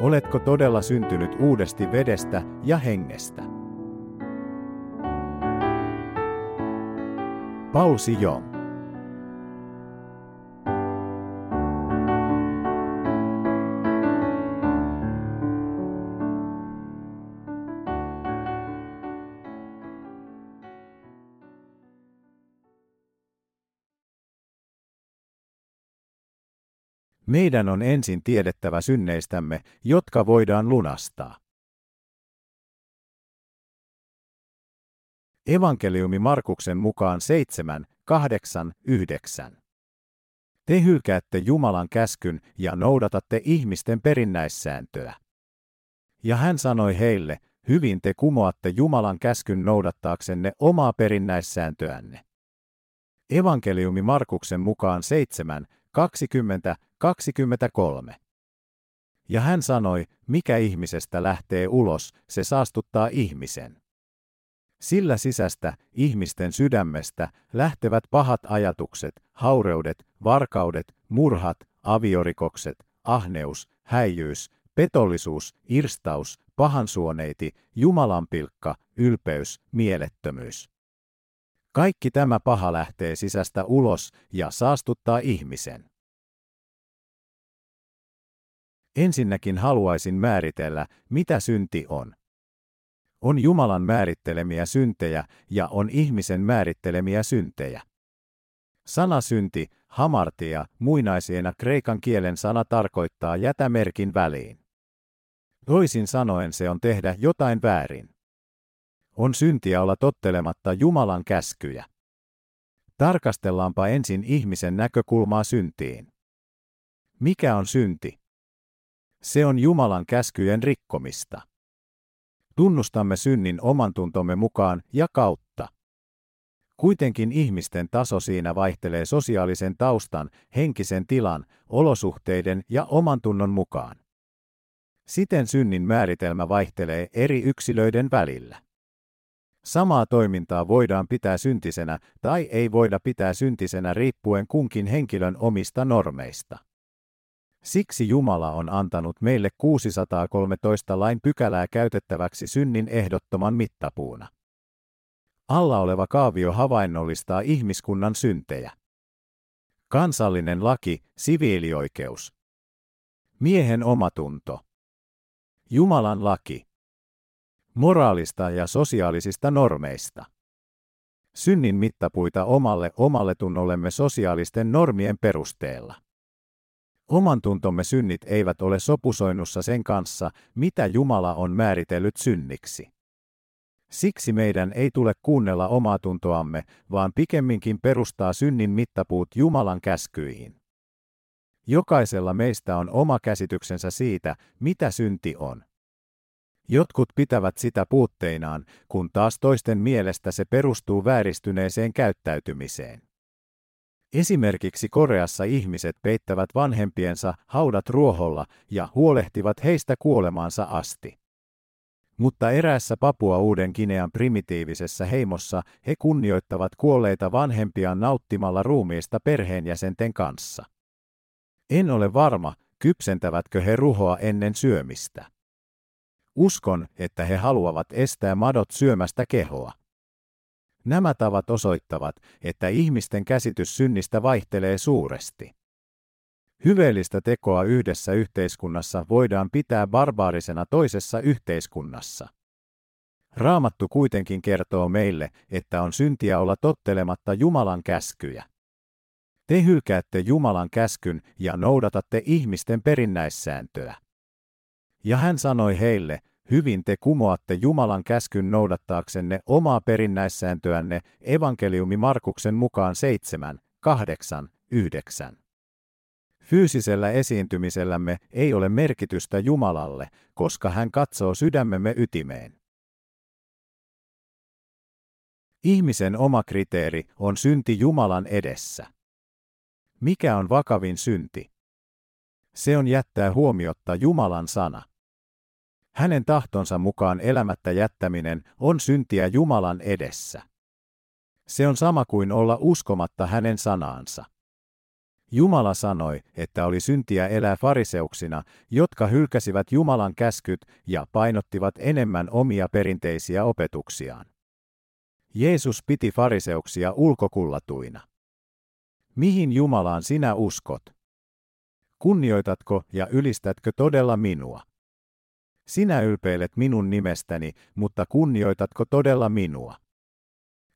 Oletko todella syntynyt uudesti vedestä ja hengestä? Paul Sijong. Meidän on ensin tiedettävä synneistämme, jotka voidaan lunastaa. Evankeliumi Markuksen mukaan 7, 8, 9. Te hylkäätte Jumalan käskyn ja noudatatte ihmisten perinnäissääntöä. Ja hän sanoi heille, hyvin te kumoatte Jumalan käskyn noudattaaksenne omaa perinnäissääntöänne. Evankeliumi Markuksen mukaan 7, 20, 23. Ja hän sanoi, mikä ihmisestä lähtee ulos, se saastuttaa ihmisen. Sillä sisästä, ihmisten sydämestä, lähtevät pahat ajatukset, haureudet, varkaudet, murhat, aviorikokset, ahneus, häijyys, petollisuus, irstaus, pahansuoneiti, jumalanpilkka, ylpeys, mielettömyys. Kaikki tämä paha lähtee sisästä ulos ja saastuttaa ihmisen. Ensinnäkin haluaisin määritellä, mitä synti on. On Jumalan määrittelemiä syntejä ja on ihmisen määrittelemiä syntejä. Sana synti, hamartia, muinaisena kreikan kielen sana tarkoittaa jätämerkin väliin. Toisin sanoen se on tehdä jotain väärin. On syntiä olla tottelematta Jumalan käskyjä. Tarkastellaanpa ensin ihmisen näkökulmaa syntiin. Mikä on synti? Se on Jumalan käskyjen rikkomista. Tunnustamme synnin oman tuntomme mukaan ja kautta. Kuitenkin ihmisten taso siinä vaihtelee sosiaalisen taustan, henkisen tilan, olosuhteiden ja oman tunnon mukaan. Siten synnin määritelmä vaihtelee eri yksilöiden välillä. Samaa toimintaa voidaan pitää syntisenä tai ei voida pitää syntisenä riippuen kunkin henkilön omista normeista. Siksi Jumala on antanut meille 613 lain pykälää käytettäväksi synnin ehdottoman mittapuuna. Alla oleva kaavio havainnollistaa ihmiskunnan syntejä. Kansallinen laki, siviilioikeus. Miehen omatunto. Jumalan laki. Moraalista ja sosiaalisista normeista. Synnin mittapuita omalle omalle tunnollemme sosiaalisten normien perusteella. Oman tuntomme synnit eivät ole sopusoinnussa sen kanssa, mitä Jumala on määritellyt synniksi. Siksi meidän ei tule kuunnella omaa tuntoamme, vaan pikemminkin perustaa synnin mittapuut Jumalan käskyihin. Jokaisella meistä on oma käsityksensä siitä, mitä synti on. Jotkut pitävät sitä puutteinaan, kun taas toisten mielestä se perustuu vääristyneeseen käyttäytymiseen. Esimerkiksi Koreassa ihmiset peittävät vanhempiensa haudat ruoholla ja huolehtivat heistä kuolemaansa asti. Mutta eräässä Papua Uuden Kinean primitiivisessä heimossa he kunnioittavat kuolleita vanhempiaan nauttimalla ruumiista perheenjäsenten kanssa. En ole varma, kypsentävätkö he ruhoa ennen syömistä. Uskon, että he haluavat estää madot syömästä kehoa. Nämä tavat osoittavat, että ihmisten käsitys synnistä vaihtelee suuresti. Hyveellistä tekoa yhdessä yhteiskunnassa voidaan pitää barbaarisena toisessa yhteiskunnassa. Raamattu kuitenkin kertoo meille, että on syntiä olla tottelematta Jumalan käskyjä. Te hylkäätte Jumalan käskyn ja noudatatte ihmisten perinnäissääntöä. Ja hän sanoi heille, Hyvin te kumoatte Jumalan käskyn noudattaaksenne omaa perinnäissääntöänne evankeliumi Markuksen mukaan 7, 8, 9. Fyysisellä esiintymisellämme ei ole merkitystä Jumalalle, koska hän katsoo sydämemme ytimeen. Ihmisen oma kriteeri on synti Jumalan edessä. Mikä on vakavin synti? Se on jättää huomiotta Jumalan sana. Hänen tahtonsa mukaan elämättä jättäminen on syntiä Jumalan edessä. Se on sama kuin olla uskomatta hänen sanaansa. Jumala sanoi, että oli syntiä elää fariseuksina, jotka hylkäsivät Jumalan käskyt ja painottivat enemmän omia perinteisiä opetuksiaan. Jeesus piti fariseuksia ulkokullatuina. Mihin Jumalaan sinä uskot? Kunnioitatko ja ylistätkö todella minua? Sinä ylpeilet minun nimestäni, mutta kunnioitatko todella minua?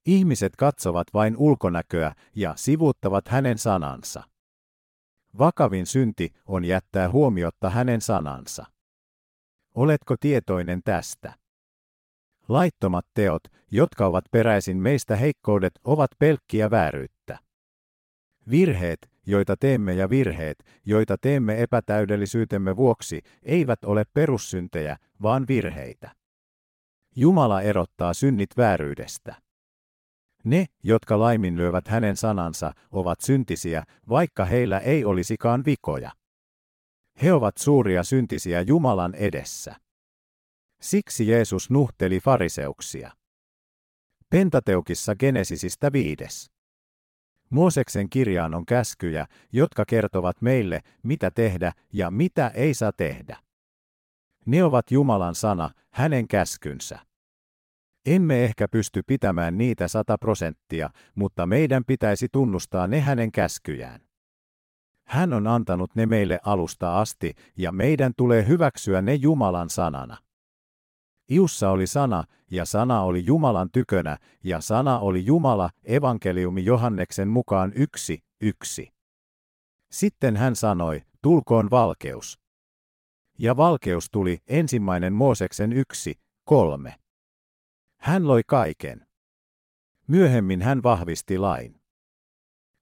Ihmiset katsovat vain ulkonäköä ja sivuuttavat hänen sanansa. Vakavin synti on jättää huomiotta hänen sanansa. Oletko tietoinen tästä? Laittomat teot, jotka ovat peräisin meistä heikkoudet, ovat pelkkiä vääryyttä. Virheet, joita teemme ja virheet, joita teemme epätäydellisyytemme vuoksi, eivät ole perussyntejä, vaan virheitä. Jumala erottaa synnit vääryydestä. Ne, jotka laiminlyövät hänen sanansa, ovat syntisiä, vaikka heillä ei olisikaan vikoja. He ovat suuria syntisiä Jumalan edessä. Siksi Jeesus nuhteli fariseuksia. Pentateukissa Genesisistä viides. Mooseksen kirjaan on käskyjä, jotka kertovat meille, mitä tehdä ja mitä ei saa tehdä. Ne ovat Jumalan sana, hänen käskynsä. Emme ehkä pysty pitämään niitä sata prosenttia, mutta meidän pitäisi tunnustaa ne hänen käskyjään. Hän on antanut ne meille alusta asti, ja meidän tulee hyväksyä ne Jumalan sanana. Iussa oli sana, ja sana oli Jumalan tykönä, ja sana oli Jumala, evankeliumi Johanneksen mukaan yksi, yksi. Sitten hän sanoi, tulkoon valkeus. Ja valkeus tuli ensimmäinen Mooseksen yksi, kolme. Hän loi kaiken. Myöhemmin hän vahvisti lain.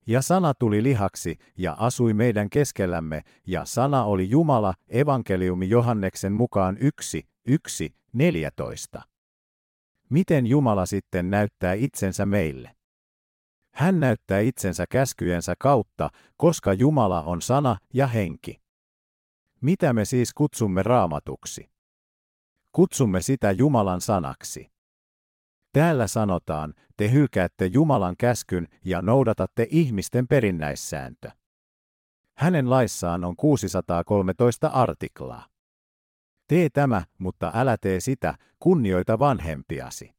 Ja sana tuli lihaksi ja asui meidän keskellämme, ja sana oli Jumala, evankeliumi Johanneksen mukaan yksi, yksi, 14. Miten Jumala sitten näyttää itsensä meille? Hän näyttää itsensä käskyjensä kautta, koska Jumala on sana ja henki. Mitä me siis kutsumme raamatuksi? Kutsumme sitä Jumalan sanaksi. Täällä sanotaan, te hylkäätte Jumalan käskyn ja noudatatte ihmisten perinnäissääntö. Hänen laissaan on 613 artiklaa. Tee tämä, mutta älä tee sitä, kunnioita vanhempiasi.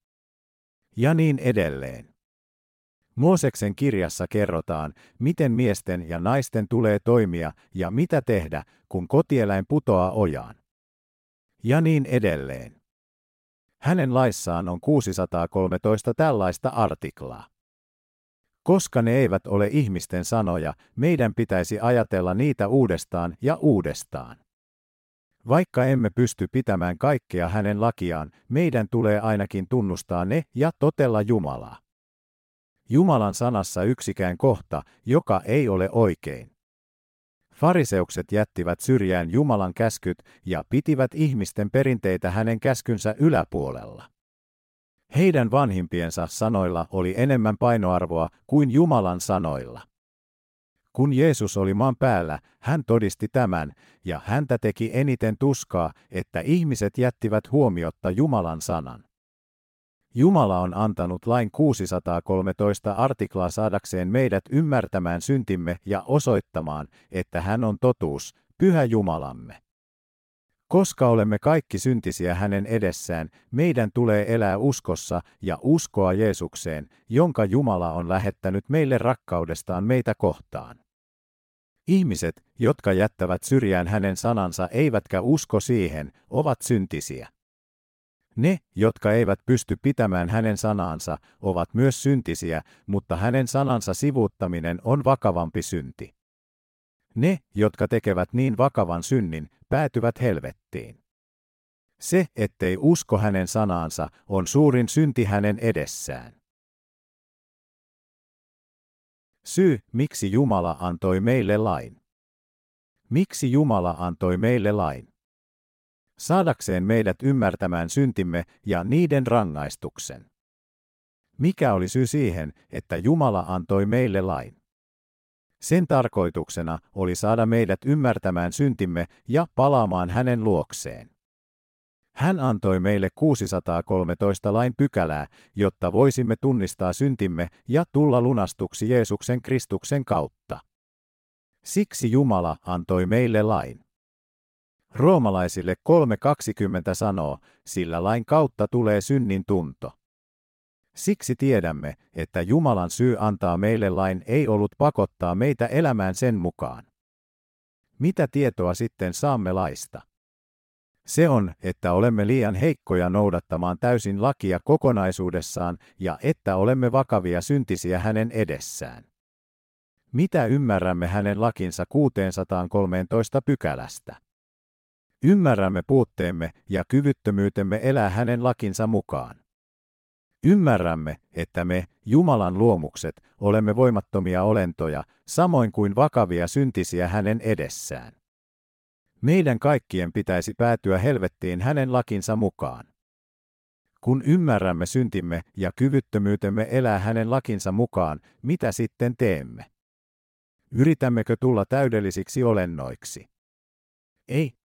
Ja niin edelleen. Mooseksen kirjassa kerrotaan, miten miesten ja naisten tulee toimia ja mitä tehdä, kun kotieläin putoaa ojaan. Ja niin edelleen. Hänen laissaan on 613 tällaista artiklaa. Koska ne eivät ole ihmisten sanoja, meidän pitäisi ajatella niitä uudestaan ja uudestaan. Vaikka emme pysty pitämään kaikkea hänen lakiaan, meidän tulee ainakin tunnustaa ne ja totella Jumalaa. Jumalan sanassa yksikään kohta, joka ei ole oikein. Fariseukset jättivät syrjään Jumalan käskyt ja pitivät ihmisten perinteitä hänen käskynsä yläpuolella. Heidän vanhimpiensa sanoilla oli enemmän painoarvoa kuin Jumalan sanoilla. Kun Jeesus oli maan päällä, hän todisti tämän, ja häntä teki eniten tuskaa, että ihmiset jättivät huomiotta Jumalan sanan. Jumala on antanut lain 613 artiklaa saadakseen meidät ymmärtämään syntimme ja osoittamaan, että hän on totuus, pyhä Jumalamme. Koska olemme kaikki syntisiä hänen edessään, meidän tulee elää uskossa ja uskoa Jeesukseen, jonka Jumala on lähettänyt meille rakkaudestaan meitä kohtaan. Ihmiset, jotka jättävät syrjään hänen sanansa eivätkä usko siihen, ovat syntisiä. Ne, jotka eivät pysty pitämään hänen sanaansa, ovat myös syntisiä, mutta hänen sanansa sivuuttaminen on vakavampi synti. Ne, jotka tekevät niin vakavan synnin, päätyvät helvettiin. Se, ettei usko hänen sanaansa, on suurin synti hänen edessään. Syy, miksi Jumala antoi meille lain. Miksi Jumala antoi meille lain? Saadakseen meidät ymmärtämään syntimme ja niiden rangaistuksen. Mikä oli syy siihen, että Jumala antoi meille lain? Sen tarkoituksena oli saada meidät ymmärtämään syntimme ja palaamaan hänen luokseen. Hän antoi meille 613 lain pykälää, jotta voisimme tunnistaa syntimme ja tulla lunastuksi Jeesuksen Kristuksen kautta. Siksi Jumala antoi meille lain. Roomalaisille 3.20 sanoo, sillä lain kautta tulee synnin tunto. Siksi tiedämme, että Jumalan syy antaa meille lain ei ollut pakottaa meitä elämään sen mukaan. Mitä tietoa sitten saamme laista? Se on, että olemme liian heikkoja noudattamaan täysin lakia kokonaisuudessaan ja että olemme vakavia syntisiä hänen edessään. Mitä ymmärrämme hänen lakinsa 613 pykälästä? Ymmärrämme puutteemme ja kyvyttömyytemme elää hänen lakinsa mukaan. Ymmärrämme, että me, Jumalan luomukset, olemme voimattomia olentoja, samoin kuin vakavia syntisiä hänen edessään. Meidän kaikkien pitäisi päätyä helvettiin hänen lakinsa mukaan. Kun ymmärrämme syntimme ja kyvyttömyytemme elää hänen lakinsa mukaan, mitä sitten teemme? Yritämmekö tulla täydellisiksi olennoiksi? Ei.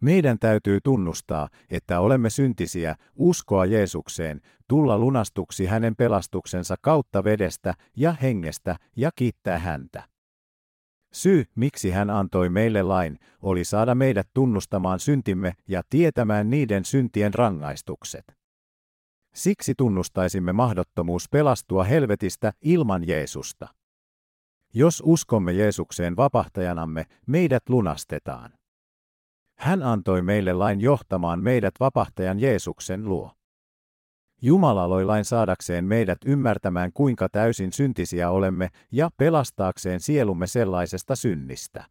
Meidän täytyy tunnustaa, että olemme syntisiä, uskoa Jeesukseen, tulla lunastuksi hänen pelastuksensa kautta vedestä ja hengestä ja kiittää häntä. Syy, miksi hän antoi meille lain, oli saada meidät tunnustamaan syntimme ja tietämään niiden syntien rangaistukset. Siksi tunnustaisimme mahdottomuus pelastua helvetistä ilman Jeesusta. Jos uskomme Jeesukseen vapahtajanamme, meidät lunastetaan. Hän antoi meille lain johtamaan meidät vapahtajan Jeesuksen luo. Jumala loi lain saadakseen meidät ymmärtämään kuinka täysin syntisiä olemme ja pelastaakseen sielumme sellaisesta synnistä.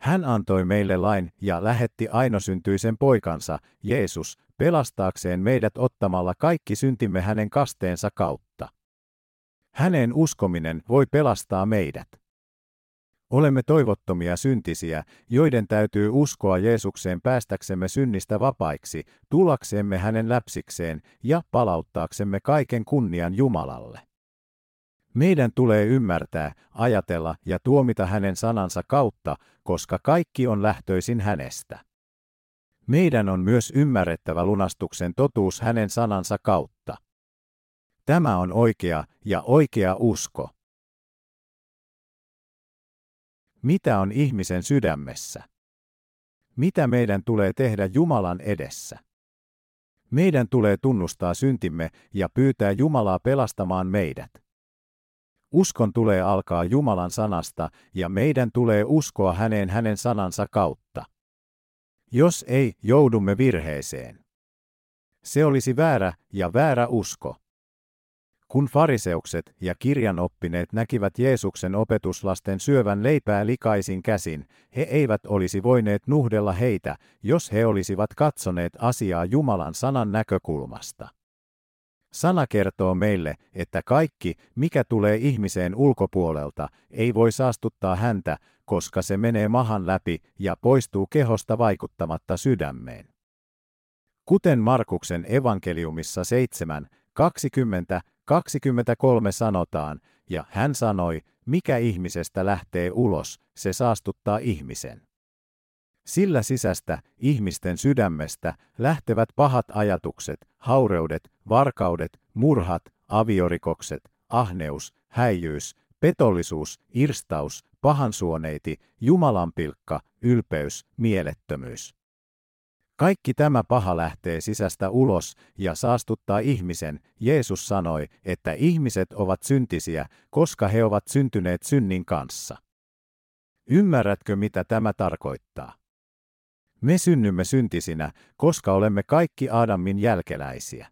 Hän antoi meille lain ja lähetti ainosyntyisen poikansa, Jeesus, pelastaakseen meidät ottamalla kaikki syntimme hänen kasteensa kautta. Hänen uskominen voi pelastaa meidät. Olemme toivottomia syntisiä, joiden täytyy uskoa Jeesukseen päästäksemme synnistä vapaiksi, tullaksemme hänen läpsikseen ja palauttaaksemme kaiken kunnian Jumalalle. Meidän tulee ymmärtää, ajatella ja tuomita hänen sanansa kautta, koska kaikki on lähtöisin hänestä. Meidän on myös ymmärrettävä lunastuksen totuus hänen sanansa kautta. Tämä on oikea ja oikea usko. Mitä on ihmisen sydämessä? Mitä meidän tulee tehdä Jumalan edessä? Meidän tulee tunnustaa syntimme ja pyytää Jumalaa pelastamaan meidät. Uskon tulee alkaa Jumalan sanasta ja meidän tulee uskoa häneen hänen sanansa kautta. Jos ei, joudumme virheeseen. Se olisi väärä ja väärä usko. Kun fariseukset ja kirjanoppineet näkivät Jeesuksen opetuslasten syövän leipää likaisin käsin, he eivät olisi voineet nuhdella heitä, jos he olisivat katsoneet asiaa Jumalan sanan näkökulmasta. Sana kertoo meille, että kaikki, mikä tulee ihmiseen ulkopuolelta, ei voi saastuttaa häntä, koska se menee mahan läpi ja poistuu kehosta vaikuttamatta sydämeen. Kuten Markuksen evankeliumissa 7, 20, 23 sanotaan, ja hän sanoi, mikä ihmisestä lähtee ulos, se saastuttaa ihmisen. Sillä sisästä, ihmisten sydämestä, lähtevät pahat ajatukset, haureudet, varkaudet, murhat, aviorikokset, ahneus, häijyys, petollisuus, irstaus, pahansuoneiti, jumalanpilkka, ylpeys, mielettömyys. Kaikki tämä paha lähtee sisästä ulos ja saastuttaa ihmisen. Jeesus sanoi, että ihmiset ovat syntisiä, koska he ovat syntyneet synnin kanssa. Ymmärrätkö, mitä tämä tarkoittaa? Me synnymme syntisinä, koska olemme kaikki Adamin jälkeläisiä.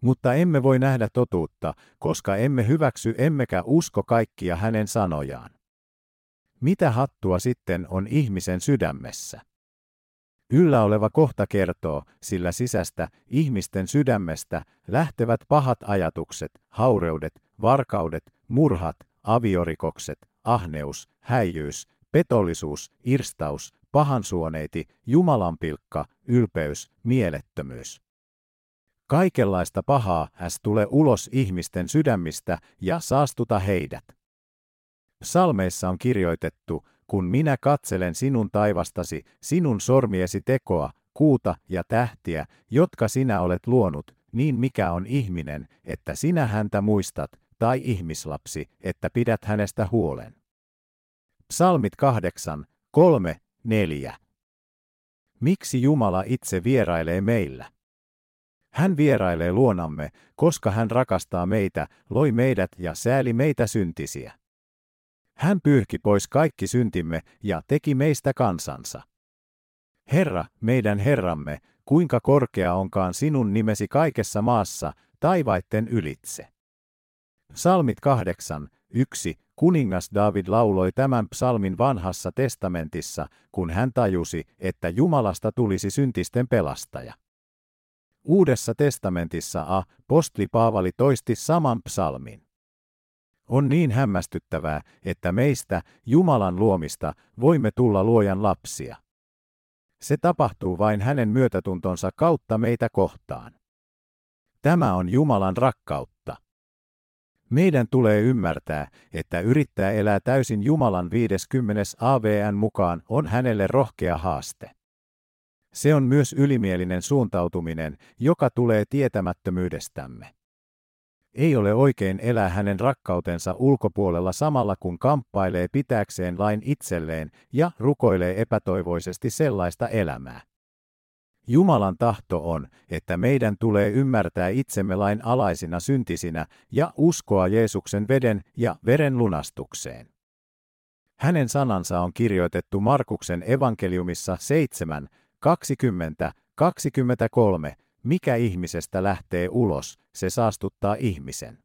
Mutta emme voi nähdä totuutta, koska emme hyväksy emmekä usko kaikkia hänen sanojaan. Mitä hattua sitten on ihmisen sydämessä? Yllä oleva kohta kertoo, sillä sisästä, ihmisten sydämestä, lähtevät pahat ajatukset, haureudet, varkaudet, murhat, aviorikokset, ahneus, häijyys, petollisuus, irstaus, pahansuoneiti, jumalanpilkka, ylpeys, mielettömyys. Kaikenlaista pahaa häs tulee ulos ihmisten sydämistä ja saastuta heidät. Salmeissa on kirjoitettu, kun minä katselen sinun taivastasi, sinun sormiesi tekoa, kuuta ja tähtiä, jotka sinä olet luonut, niin mikä on ihminen, että sinä häntä muistat, tai ihmislapsi, että pidät hänestä huolen. Psalmit 8, 3, 4. Miksi Jumala itse vierailee meillä? Hän vierailee luonamme, koska hän rakastaa meitä, loi meidät ja sääli meitä syntisiä. Hän pyyhki pois kaikki syntimme ja teki meistä kansansa. Herra, meidän Herramme, kuinka korkea onkaan sinun nimesi kaikessa maassa, taivaitten ylitse. Salmit 8, 1. Kuningas David lauloi tämän psalmin vanhassa testamentissa, kun hän tajusi, että Jumalasta tulisi syntisten pelastaja. Uudessa testamentissa A. Postli Paavali toisti saman psalmin. On niin hämmästyttävää, että meistä, Jumalan luomista, voimme tulla luojan lapsia. Se tapahtuu vain hänen myötätuntonsa kautta meitä kohtaan. Tämä on Jumalan rakkautta. Meidän tulee ymmärtää, että yrittää elää täysin Jumalan 50 AVN mukaan on hänelle rohkea haaste. Se on myös ylimielinen suuntautuminen, joka tulee tietämättömyydestämme. Ei ole oikein elää hänen rakkautensa ulkopuolella samalla kun kamppailee pitääkseen lain itselleen ja rukoilee epätoivoisesti sellaista elämää. Jumalan tahto on, että meidän tulee ymmärtää itsemme lain alaisina syntisinä ja uskoa Jeesuksen veden ja veren lunastukseen. Hänen sanansa on kirjoitettu Markuksen evankeliumissa 7, 20, 23, mikä ihmisestä lähtee ulos, se saastuttaa ihmisen.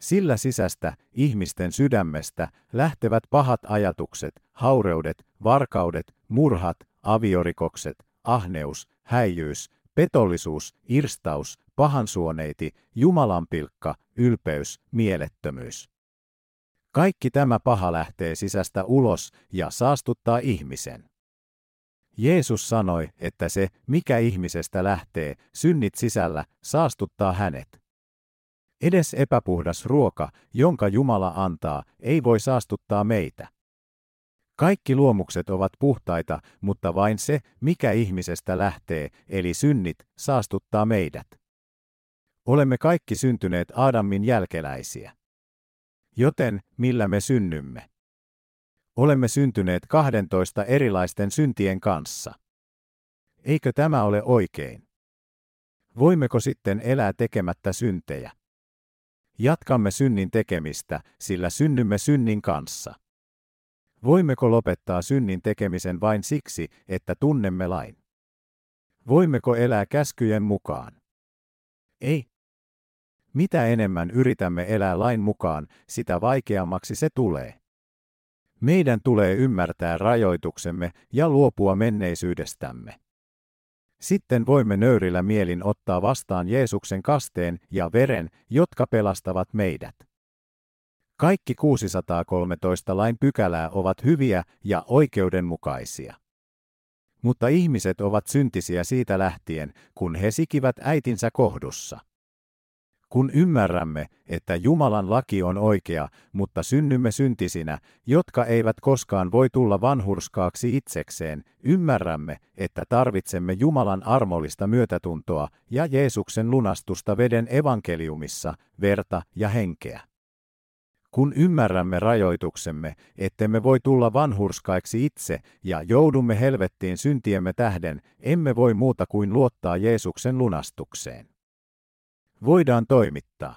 Sillä sisästä, ihmisten sydämestä, lähtevät pahat ajatukset, haureudet, varkaudet, murhat, aviorikokset, ahneus, häijyys, petollisuus, irstaus, pahansuoneiti, jumalanpilkka, ylpeys, mielettömyys. Kaikki tämä paha lähtee sisästä ulos ja saastuttaa ihmisen. Jeesus sanoi, että se, mikä ihmisestä lähtee, synnit sisällä, saastuttaa hänet. Edes epäpuhdas ruoka, jonka Jumala antaa, ei voi saastuttaa meitä. Kaikki luomukset ovat puhtaita, mutta vain se, mikä ihmisestä lähtee, eli synnit, saastuttaa meidät. Olemme kaikki syntyneet Adamin jälkeläisiä. Joten, millä me synnymme? Olemme syntyneet 12 erilaisten syntien kanssa. Eikö tämä ole oikein? Voimmeko sitten elää tekemättä syntejä? Jatkamme synnin tekemistä, sillä synnymme synnin kanssa. Voimmeko lopettaa synnin tekemisen vain siksi, että tunnemme lain? Voimmeko elää käskyjen mukaan? Ei. Mitä enemmän yritämme elää lain mukaan, sitä vaikeammaksi se tulee. Meidän tulee ymmärtää rajoituksemme ja luopua menneisyydestämme. Sitten voimme nöyrillä mielin ottaa vastaan Jeesuksen kasteen ja veren, jotka pelastavat meidät. Kaikki 613 lain pykälää ovat hyviä ja oikeudenmukaisia. Mutta ihmiset ovat syntisiä siitä lähtien, kun he sikivät äitinsä kohdussa. Kun ymmärrämme, että Jumalan laki on oikea, mutta synnymme syntisinä, jotka eivät koskaan voi tulla vanhurskaaksi itsekseen, ymmärrämme, että tarvitsemme Jumalan armollista myötätuntoa ja Jeesuksen lunastusta veden evankeliumissa, verta ja henkeä. Kun ymmärrämme rajoituksemme, ettemme voi tulla vanhurskaiksi itse ja joudumme helvettiin syntiemme tähden, emme voi muuta kuin luottaa Jeesuksen lunastukseen. Voidaan toimittaa.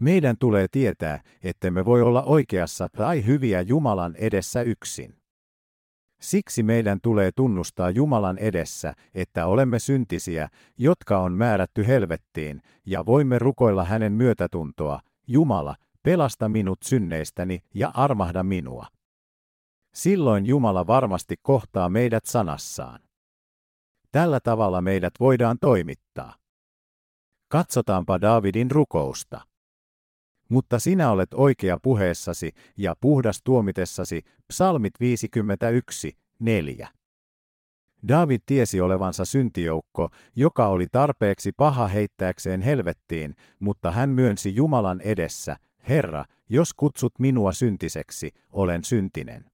Meidän tulee tietää, ettemme voi olla oikeassa tai hyviä Jumalan edessä yksin. Siksi meidän tulee tunnustaa Jumalan edessä, että olemme syntisiä, jotka on määrätty helvettiin, ja voimme rukoilla hänen myötätuntoa, Jumala, pelasta minut synneistäni ja armahda minua. Silloin Jumala varmasti kohtaa meidät sanassaan. Tällä tavalla meidät voidaan toimittaa. Katsotaanpa Daavidin rukousta. Mutta sinä olet oikea puheessasi ja puhdas tuomitessasi, psalmit 51, 4. David tiesi olevansa syntijoukko, joka oli tarpeeksi paha heittääkseen helvettiin, mutta hän myönsi Jumalan edessä, Herra, jos kutsut minua syntiseksi, olen syntinen.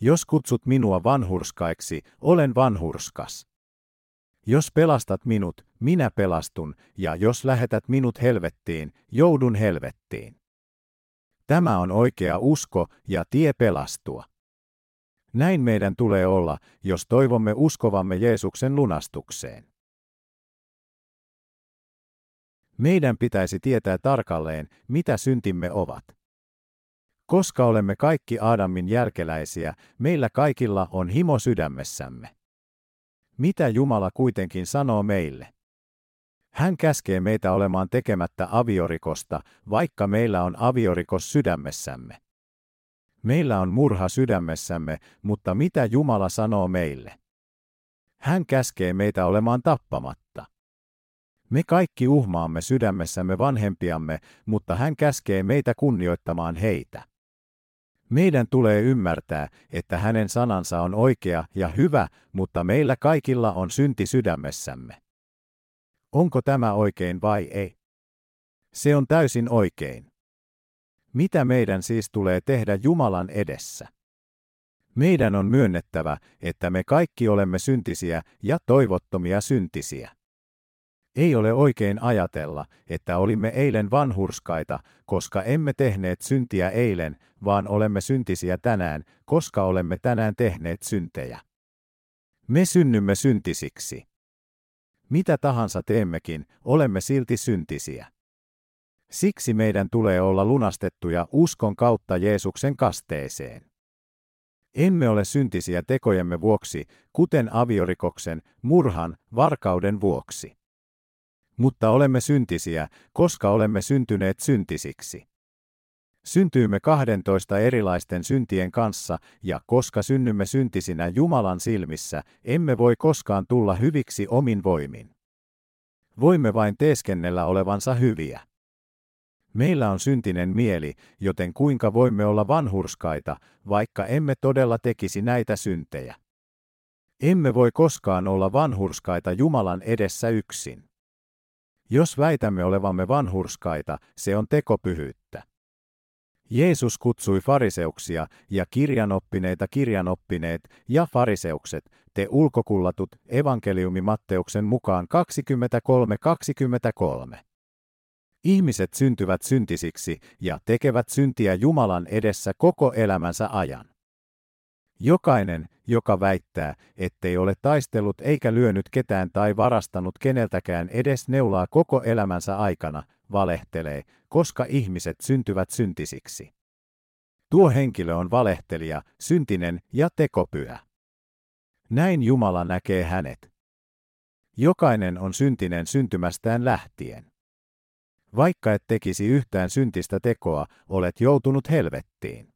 Jos kutsut minua vanhurskaiksi, olen vanhurskas. Jos pelastat minut, minä pelastun, ja jos lähetät minut helvettiin, joudun helvettiin. Tämä on oikea usko ja tie pelastua. Näin meidän tulee olla, jos toivomme uskovamme Jeesuksen lunastukseen. Meidän pitäisi tietää tarkalleen, mitä syntimme ovat. Koska olemme kaikki Aadamin jälkeläisiä, meillä kaikilla on himo sydämessämme. Mitä Jumala kuitenkin sanoo meille? Hän käskee meitä olemaan tekemättä aviorikosta, vaikka meillä on aviorikos sydämessämme. Meillä on murha sydämessämme, mutta mitä Jumala sanoo meille? Hän käskee meitä olemaan tappamatta. Me kaikki uhmaamme sydämessämme vanhempiamme, mutta hän käskee meitä kunnioittamaan heitä. Meidän tulee ymmärtää, että hänen sanansa on oikea ja hyvä, mutta meillä kaikilla on synti sydämessämme. Onko tämä oikein vai ei? Se on täysin oikein. Mitä meidän siis tulee tehdä Jumalan edessä? Meidän on myönnettävä, että me kaikki olemme syntisiä ja toivottomia syntisiä. Ei ole oikein ajatella, että olimme eilen vanhurskaita, koska emme tehneet syntiä eilen, vaan olemme syntisiä tänään, koska olemme tänään tehneet syntejä. Me synnymme syntisiksi. Mitä tahansa teemmekin, olemme silti syntisiä. Siksi meidän tulee olla lunastettuja uskon kautta Jeesuksen kasteeseen. Emme ole syntisiä tekojemme vuoksi, kuten aviorikoksen, murhan, varkauden vuoksi. Mutta olemme syntisiä, koska olemme syntyneet syntisiksi. Syntyymme 12 erilaisten syntien kanssa, ja koska synnymme syntisinä Jumalan silmissä, emme voi koskaan tulla hyviksi omin voimin. Voimme vain teeskennellä olevansa hyviä. Meillä on syntinen mieli, joten kuinka voimme olla vanhurskaita, vaikka emme todella tekisi näitä syntejä? Emme voi koskaan olla vanhurskaita Jumalan edessä yksin. Jos väitämme olevamme vanhurskaita, se on tekopyhyyttä. Jeesus kutsui fariseuksia ja kirjanoppineita kirjanoppineet ja fariseukset, te ulkokullatut, evankeliumi Matteuksen mukaan 23.23. Ihmiset syntyvät syntisiksi ja tekevät syntiä Jumalan edessä koko elämänsä ajan. Jokainen, joka väittää, ettei ole taistellut eikä lyönyt ketään tai varastanut keneltäkään edes neulaa koko elämänsä aikana, valehtelee, koska ihmiset syntyvät syntisiksi. Tuo henkilö on valehtelija, syntinen ja tekopyhä. Näin Jumala näkee hänet. Jokainen on syntinen syntymästään lähtien. Vaikka et tekisi yhtään syntistä tekoa, olet joutunut helvettiin.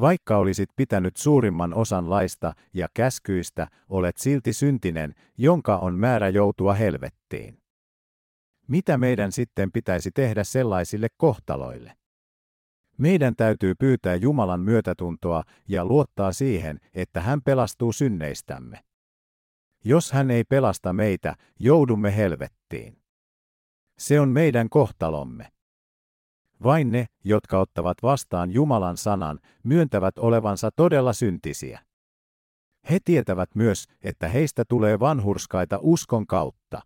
Vaikka olisit pitänyt suurimman osan laista ja käskyistä, olet silti syntinen, jonka on määrä joutua helvettiin. Mitä meidän sitten pitäisi tehdä sellaisille kohtaloille? Meidän täytyy pyytää Jumalan myötätuntoa ja luottaa siihen, että hän pelastuu synneistämme. Jos hän ei pelasta meitä, joudumme helvettiin. Se on meidän kohtalomme. Vain ne, jotka ottavat vastaan Jumalan sanan, myöntävät olevansa todella syntisiä. He tietävät myös, että heistä tulee vanhurskaita uskon kautta.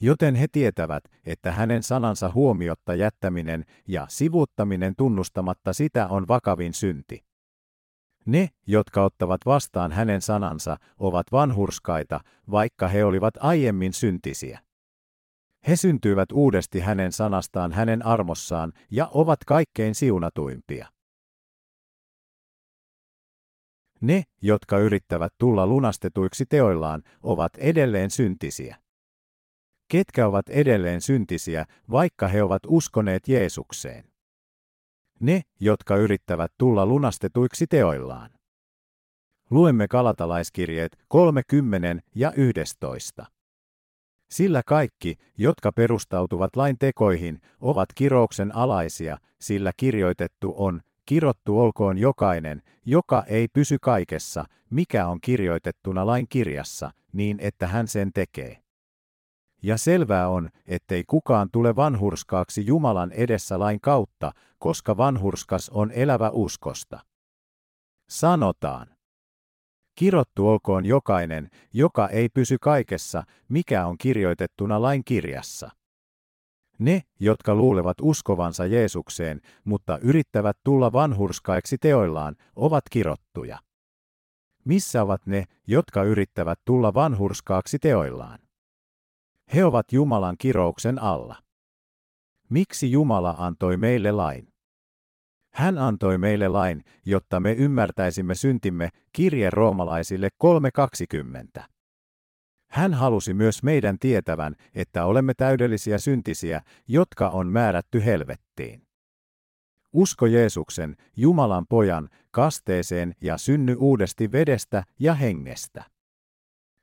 Joten he tietävät, että hänen sanansa huomiotta jättäminen ja sivuuttaminen tunnustamatta sitä on vakavin synti. Ne, jotka ottavat vastaan hänen sanansa, ovat vanhurskaita, vaikka he olivat aiemmin syntisiä. He syntyivät uudesti hänen sanastaan hänen armossaan ja ovat kaikkein siunatuimpia. Ne, jotka yrittävät tulla lunastetuiksi teoillaan, ovat edelleen syntisiä. Ketkä ovat edelleen syntisiä, vaikka he ovat uskoneet Jeesukseen? Ne, jotka yrittävät tulla lunastetuiksi teoillaan. Luemme kalatalaiskirjeet 30 ja 11. Sillä kaikki, jotka perustautuvat lain tekoihin, ovat kirouksen alaisia, sillä kirjoitettu on, kirottu olkoon jokainen, joka ei pysy kaikessa, mikä on kirjoitettuna lain kirjassa, niin että hän sen tekee. Ja selvää on, ettei kukaan tule vanhurskaaksi Jumalan edessä lain kautta, koska vanhurskas on elävä uskosta. Sanotaan. Kirottu olkoon jokainen, joka ei pysy kaikessa, mikä on kirjoitettuna lain kirjassa. Ne, jotka luulevat uskovansa Jeesukseen, mutta yrittävät tulla vanhurskaiksi teoillaan, ovat kirottuja. Missä ovat ne, jotka yrittävät tulla vanhurskaaksi teoillaan? He ovat Jumalan kirouksen alla. Miksi Jumala antoi meille lain? Hän antoi meille lain, jotta me ymmärtäisimme syntimme, kirje roomalaisille 3.20. Hän halusi myös meidän tietävän, että olemme täydellisiä syntisiä, jotka on määrätty helvettiin. Usko Jeesuksen, Jumalan pojan, kasteeseen ja synny uudesti vedestä ja hengestä.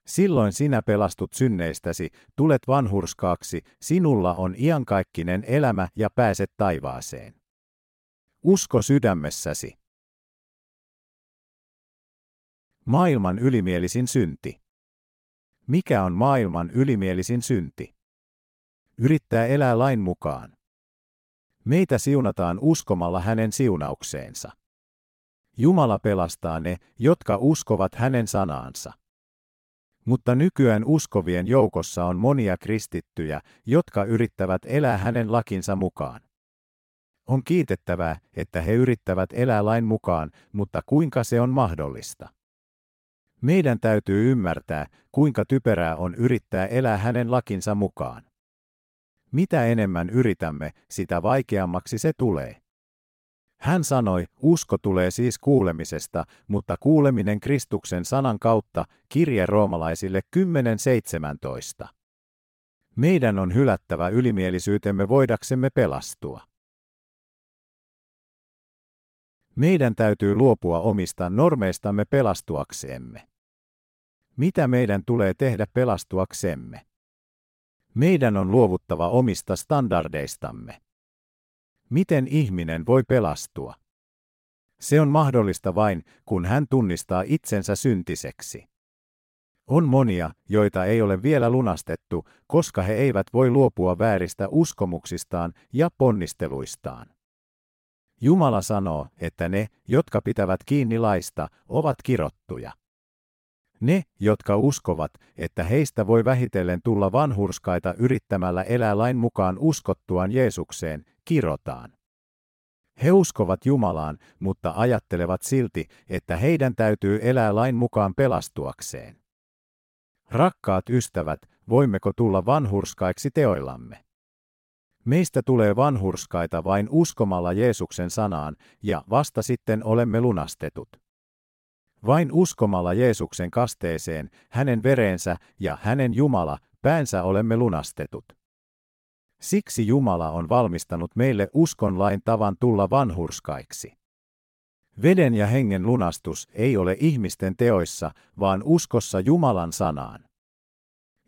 Silloin sinä pelastut synneistäsi, tulet vanhurskaaksi, sinulla on iankaikkinen elämä ja pääset taivaaseen. Usko sydämessäsi. Maailman ylimielisin synti. Mikä on maailman ylimielisin synti? Yrittää elää lain mukaan. Meitä siunataan uskomalla hänen siunaukseensa. Jumala pelastaa ne, jotka uskovat hänen sanaansa. Mutta nykyään uskovien joukossa on monia kristittyjä, jotka yrittävät elää hänen lakinsa mukaan. On kiitettävää, että he yrittävät elää lain mukaan, mutta kuinka se on mahdollista? Meidän täytyy ymmärtää, kuinka typerää on yrittää elää hänen lakinsa mukaan. Mitä enemmän yritämme, sitä vaikeammaksi se tulee. Hän sanoi, usko tulee siis kuulemisesta, mutta kuuleminen Kristuksen sanan kautta, kirje roomalaisille 10.17. Meidän on hylättävä ylimielisyytemme voidaksemme pelastua. Meidän täytyy luopua omista normeistamme pelastuaksemme. Mitä meidän tulee tehdä pelastuaksemme? Meidän on luovuttava omista standardeistamme. Miten ihminen voi pelastua? Se on mahdollista vain, kun hän tunnistaa itsensä syntiseksi. On monia, joita ei ole vielä lunastettu, koska he eivät voi luopua vääristä uskomuksistaan ja ponnisteluistaan. Jumala sanoo, että ne, jotka pitävät kiinni laista, ovat kirottuja. Ne, jotka uskovat, että heistä voi vähitellen tulla vanhurskaita yrittämällä elää lain mukaan uskottuaan Jeesukseen, kirotaan. He uskovat Jumalaan, mutta ajattelevat silti, että heidän täytyy elää lain mukaan pelastuakseen. Rakkaat ystävät, voimmeko tulla vanhurskaiksi teoillamme? Meistä tulee vanhurskaita vain uskomalla Jeesuksen sanaan, ja vasta sitten olemme lunastetut. Vain uskomalla Jeesuksen kasteeseen, hänen vereensä ja hänen Jumala, päänsä olemme lunastetut. Siksi Jumala on valmistanut meille uskonlain tavan tulla vanhurskaiksi. Veden ja hengen lunastus ei ole ihmisten teoissa, vaan uskossa Jumalan sanaan.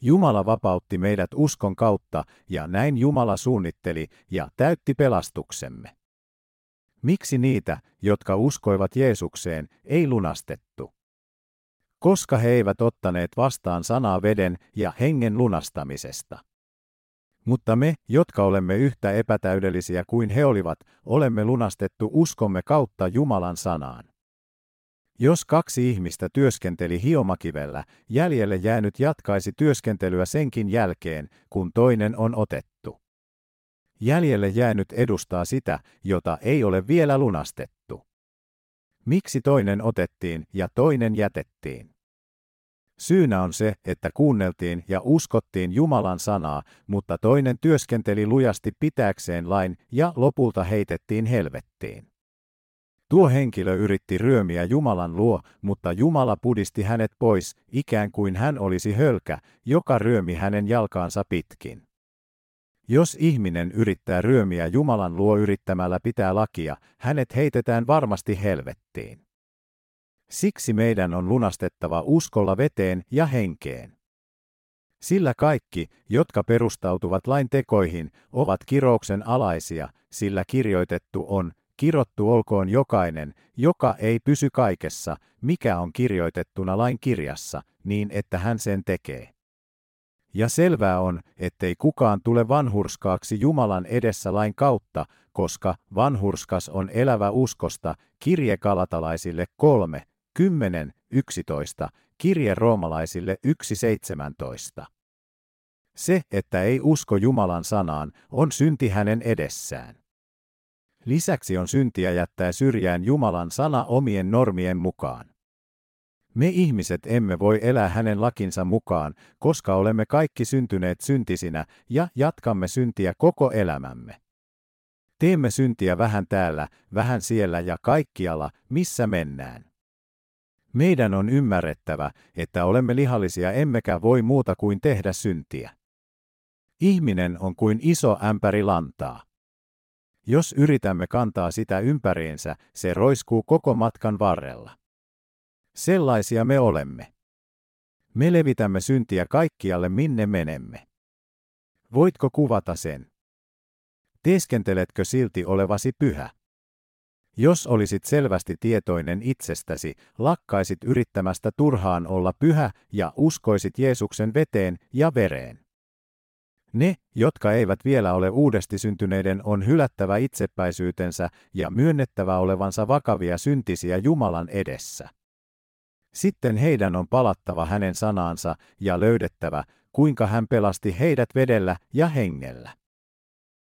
Jumala vapautti meidät uskon kautta, ja näin Jumala suunnitteli ja täytti pelastuksemme. Miksi niitä, jotka uskoivat Jeesukseen, ei lunastettu? Koska he eivät ottaneet vastaan sanaa veden ja hengen lunastamisesta. Mutta me, jotka olemme yhtä epätäydellisiä kuin he olivat, olemme lunastettu uskomme kautta Jumalan sanaan. Jos kaksi ihmistä työskenteli hiomakivellä, jäljelle jäänyt jatkaisi työskentelyä senkin jälkeen, kun toinen on otettu. Jäljelle jäänyt edustaa sitä, jota ei ole vielä lunastettu. Miksi toinen otettiin ja toinen jätettiin? Syynä on se, että kuunneltiin ja uskottiin Jumalan sanaa, mutta toinen työskenteli lujasti pitääkseen lain ja lopulta heitettiin helvettiin. Tuo henkilö yritti ryömiä Jumalan luo, mutta Jumala pudisti hänet pois, ikään kuin hän olisi hölkä, joka ryömi hänen jalkaansa pitkin. Jos ihminen yrittää ryömiä Jumalan luo yrittämällä pitää lakia, hänet heitetään varmasti helvettiin. Siksi meidän on lunastettava uskolla veteen ja henkeen. Sillä kaikki, jotka perustautuvat lain tekoihin, ovat kirouksen alaisia, sillä kirjoitettu on, kirottu olkoon jokainen, joka ei pysy kaikessa, mikä on kirjoitettuna lain kirjassa, niin että hän sen tekee. Ja selvää on, ettei kukaan tule vanhurskaaksi Jumalan edessä lain kautta, koska vanhurskas on elävä uskosta, kirje kalatalaisille 3, 10, 11, kirje roomalaisille 1.17. Se, että ei usko Jumalan sanaan, on synti hänen edessään. Lisäksi on syntiä jättää syrjään Jumalan sana omien normien mukaan. Me ihmiset emme voi elää hänen lakinsa mukaan, koska olemme kaikki syntyneet syntisinä ja jatkamme syntiä koko elämämme. Teemme syntiä vähän täällä, vähän siellä ja kaikkialla, missä mennään. Meidän on ymmärrettävä, että olemme lihallisia emmekä voi muuta kuin tehdä syntiä. Ihminen on kuin iso ämpäri lantaa. Jos yritämme kantaa sitä ympäriinsä, se roiskuu koko matkan varrella. Sellaisia me olemme. Me levitämme syntiä kaikkialle minne menemme. Voitko kuvata sen? Teeskenteletkö silti olevasi pyhä? Jos olisit selvästi tietoinen itsestäsi, lakkaisit yrittämästä turhaan olla pyhä ja uskoisit Jeesuksen veteen ja vereen. Ne, jotka eivät vielä ole uudesti syntyneiden, on hylättävä itsepäisyytensä ja myönnettävä olevansa vakavia syntisiä Jumalan edessä. Sitten heidän on palattava hänen sanaansa ja löydettävä, kuinka hän pelasti heidät vedellä ja hengellä.